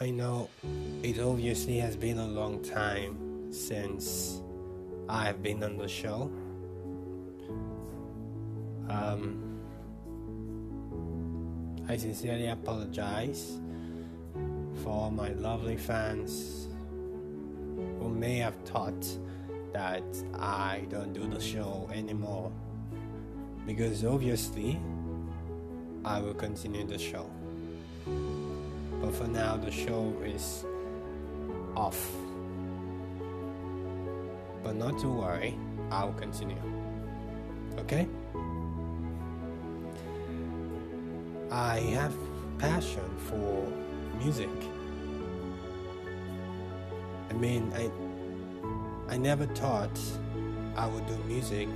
I know it obviously has been a long time since I've been on the show. Um, I sincerely apologize for my lovely fans who may have thought that I don't do the show anymore because obviously I will continue the show. But for now, the show is off. But not to worry, I'll continue. Okay? I have passion for music. I mean, I I never thought I would do music.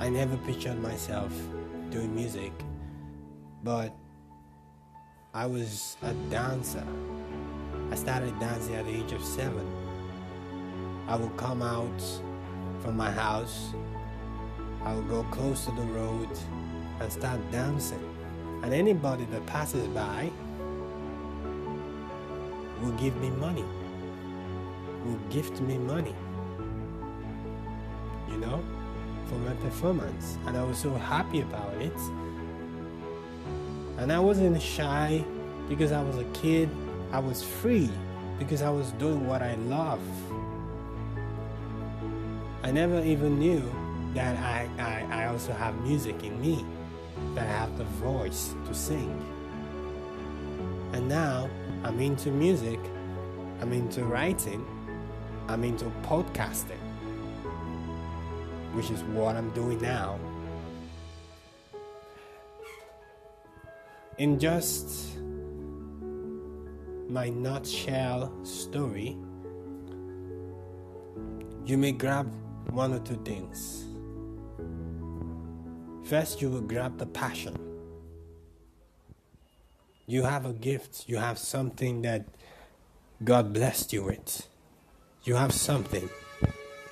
I never pictured myself doing music. But I was a dancer. I started dancing at the age of seven. I would come out from my house, I would go close to the road and start dancing. And anybody that passes by will give me money, will gift me money, you know, for my performance. And I was so happy about it. And I wasn't shy because I was a kid. I was free because I was doing what I love. I never even knew that I, I, I also have music in me, that I have the voice to sing. And now I'm into music, I'm into writing, I'm into podcasting, which is what I'm doing now. In just my nutshell story, you may grab one or two things. First, you will grab the passion. You have a gift, you have something that God blessed you with. You have something.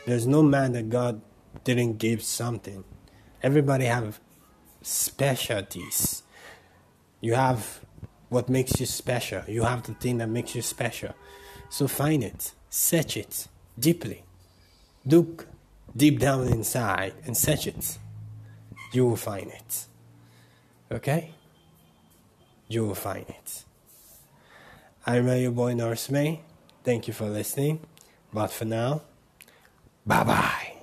There's no man that God didn't give something. Everybody have specialties you have what makes you special. You have the thing that makes you special. So find it, search it deeply. Look deep down inside and search it. You will find it. Okay? You will find it. I'm your boy Norus May. Thank you for listening. But for now, bye bye.